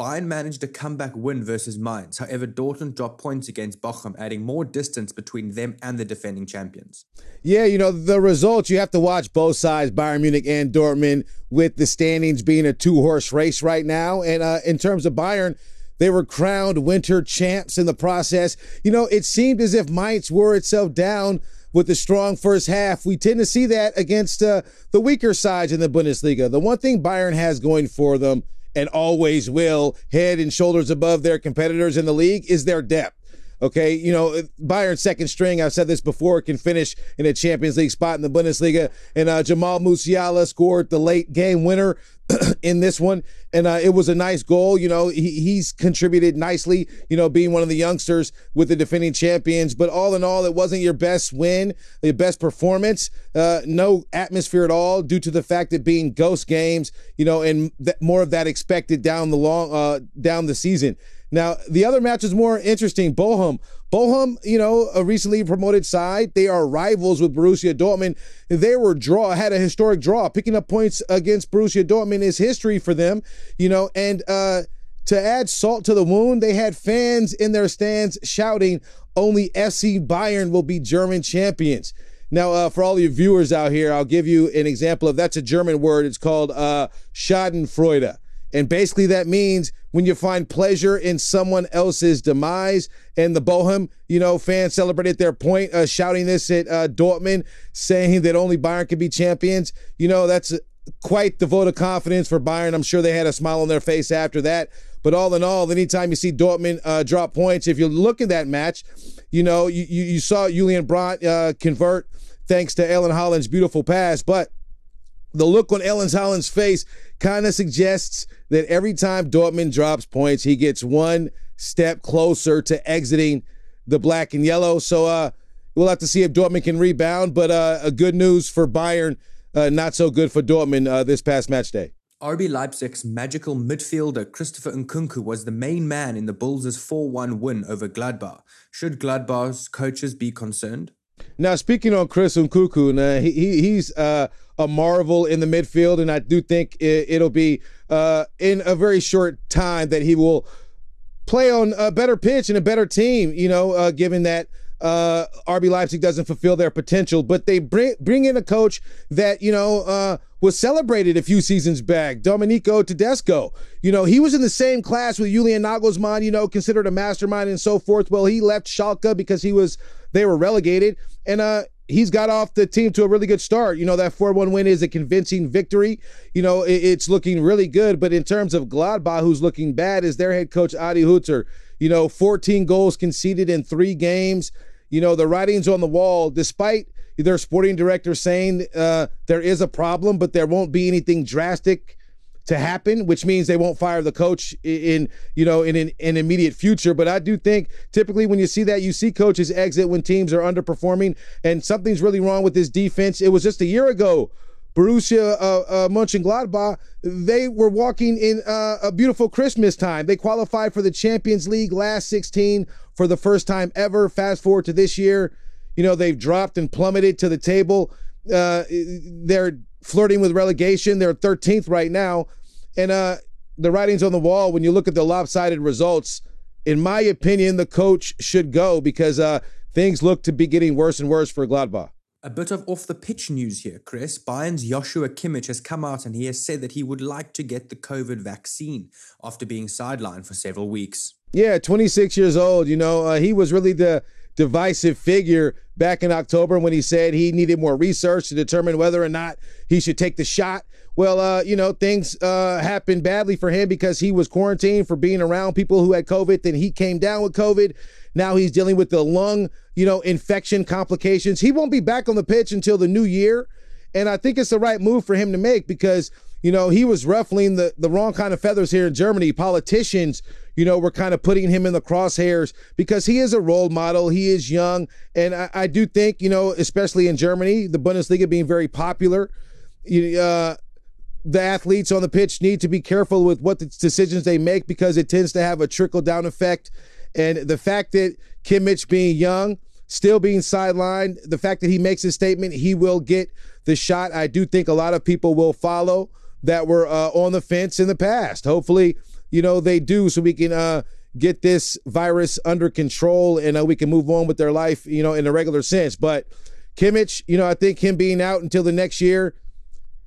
Bayern managed a comeback win versus Mainz. However, Dortmund dropped points against Bochum, adding more distance between them and the defending champions. Yeah, you know, the results, you have to watch both sides, Bayern Munich and Dortmund, with the standings being a two horse race right now. And uh, in terms of Bayern, they were crowned winter champs in the process. You know, it seemed as if Mainz wore itself down with the strong first half. We tend to see that against uh, the weaker sides in the Bundesliga. The one thing Bayern has going for them and always will, head and shoulders above their competitors in the league, is their depth. Okay, you know, Bayern's second string, I've said this before, can finish in a Champions League spot in the Bundesliga. And uh, Jamal Musiala scored the late game winner in this one. And uh, it was a nice goal. You know, he, he's contributed nicely, you know, being one of the youngsters with the defending champions. But all in all, it wasn't your best win, your best performance. Uh, no atmosphere at all due to the fact that being ghost games, you know, and th- more of that expected down the long, uh, down the season. Now, the other match is more interesting. Bochum. Bochum, you know, a recently promoted side. They are rivals with Borussia Dortmund. They were draw, had a historic draw. Picking up points against Borussia Dortmund is history for them, you know, and uh to add salt to the wound, they had fans in their stands shouting, only FC Bayern will be German champions. Now, uh, for all your viewers out here, I'll give you an example of that's a German word. It's called uh, Schadenfreude. And basically, that means when you find pleasure in someone else's demise. And the Bochum, you know, fans celebrated their point, uh, shouting this at uh, Dortmund, saying that only Bayern can be champions. You know, that's quite the vote of confidence for Bayern. I'm sure they had a smile on their face after that. But all in all, anytime you see Dortmund uh, drop points, if you look at that match, you know, you, you, you saw Julian Brandt uh, convert thanks to Erling Haaland's beautiful pass. But the look on Erling Haaland's face kind of suggests that every time Dortmund drops points, he gets one step closer to exiting the black and yellow. So uh, we'll have to see if Dortmund can rebound. But uh, a good news for Bayern, uh, not so good for Dortmund uh, this past match day. RB Leipzig's magical midfielder Christopher Nkunku was the main man in the Bulls' 4-1 win over Gladbach. Should Gladbach's coaches be concerned? Now, speaking on Chris Nkunku, now he, he's uh, a marvel in the midfield, and I do think it, will be uh, in a very short time that he will play on a better pitch and a better team. You know, uh, given that uh, RB Leipzig doesn't fulfill their potential, but they bring bring in a coach that you know uh, was celebrated a few seasons back, Domenico Tedesco. You know, he was in the same class with Julian Nagelsmann. You know, considered a mastermind and so forth. Well, he left Schalke because he was they were relegated, and uh, he's got off the team to a really good start. You know, that 4 1 win is a convincing victory. You know, it, it's looking really good. But in terms of Gladbach, who's looking bad, is their head coach, Adi Hütter. You know, 14 goals conceded in three games. You know, the writing's on the wall, despite their sporting director saying uh, there is a problem, but there won't be anything drastic to happen, which means they won't fire the coach in, you know in an, an, immediate future. But I do think typically when you see that, you see coaches exit when teams are underperforming and something's really wrong with this defense. It was just a year ago. Borussia uh, uh, they were walking in uh, a beautiful Christmas time. They qualified for the Champions League last 16 for the first time ever. Fast forward to this year, you know, they've dropped and plummeted to the table. Uh, they're flirting with relegation. They're 13th right now. And uh, the writing's on the wall when you look at the lopsided results. In my opinion, the coach should go because uh, things look to be getting worse and worse for Gladbach. A bit of off the pitch news here, Kres. Bayern's Joshua Kimmich has come out and he has said that he would like to get the COVID vaccine after being sidelined for several weeks. Yeah, 26 years old. You know, uh, he was really the divisive figure back in October when he said he needed more research to determine whether or not he should take the shot. Well, uh, you know, things uh, happened badly for him because he was quarantined for being around people who had COVID. Then he came down with COVID. Now he's dealing with the lung, you know, infection complications. He won't be back on the pitch until the new year. And I think it's the right move for him to make because, you know, he was ruffling the, the wrong kind of feathers here in Germany. Politicians, you know, we're kind of putting him in the crosshairs because he is a role model. He is young. And I, I do think, you know, especially in Germany, the Bundesliga being very popular, uh, the athletes on the pitch need to be careful with what the decisions they make because it tends to have a trickle down effect. And the fact that Kimmich being young, still being sidelined, the fact that he makes a statement, he will get the shot. I do think a lot of people will follow that were uh, on the fence in the past. Hopefully, you know, they do so we can uh, get this virus under control and uh, we can move on with their life, you know, in a regular sense. But Kimmich, you know, I think him being out until the next year,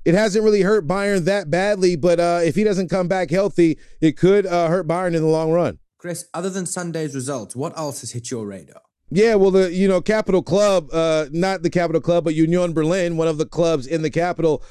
it hasn't really hurt Bayern that badly. But uh, if he doesn't come back healthy, it could uh, hurt Bayern in the long run. Kres, other than Sunday's results, what else has hit your radar? Yeah, well, the you know Capital Club, uh, not the Capital Club, but Union Berlin, one of the clubs in the capital,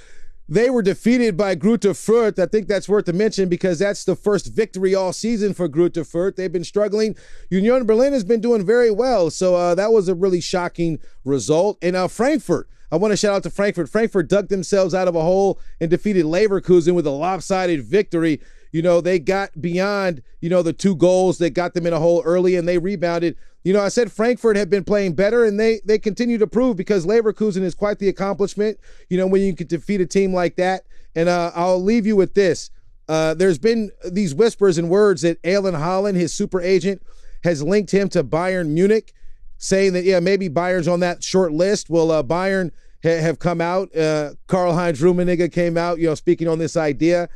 they were defeated by Greuther Fürth. I think that's worth to mention because that's the first victory all season for Greuther Fürth. They've been struggling. Union Berlin has been doing very well, so uh, that was a really shocking result. And uh, Frankfurt, I want to shout out to Frankfurt. Frankfurt dug themselves out of a hole and defeated Leverkusen with a lopsided victory. You know, they got beyond, you know, the two goals that got them in a hole early and they rebounded. You know, I said Frankfurt had been playing better and they they continue to prove because Leverkusen is quite the accomplishment, you know, when you can defeat a team like that. And uh, I'll leave you with this. Uh, there's been these whispers and words that Erling Haaland, his super agent, has linked him to Bayern Munich, saying that, yeah, maybe Bayern's on that short list. Well, uh, Bayern ha- have come out. Uh, Karl Heinz Rummenigge came out, you know, speaking on this idea.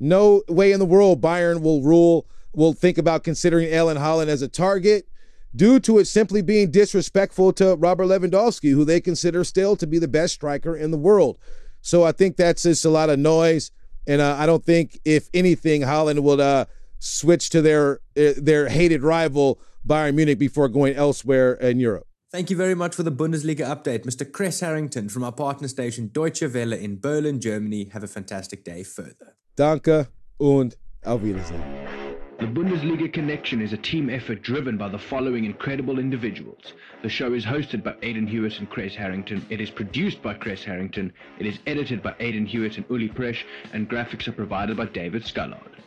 No way in the world Bayern will rule, will think about considering Erling Haaland as a target due to it simply being disrespectful to Robert Lewandowski, who they consider still to be the best striker in the world. So I think that's just a lot of noise. And uh, I don't think, if anything, Haaland will uh, switch to their uh, their hated rival Bayern Munich before going elsewhere in Europe. Thank you very much for the Bundesliga update, Mr. Kres Harrington from our partner station Deutsche Welle in Berlin, Germany. Have a fantastic day further. Danke und auf Wiedersehen. The Bundesliga Connection is a team effort driven by the following incredible individuals. The show is hosted by Aidan Hewitt and Kres Harrington. It is produced by Kres Harrington. It is edited by Aidan Hewitt and Uli Presh, and graphics are provided by David Scullard.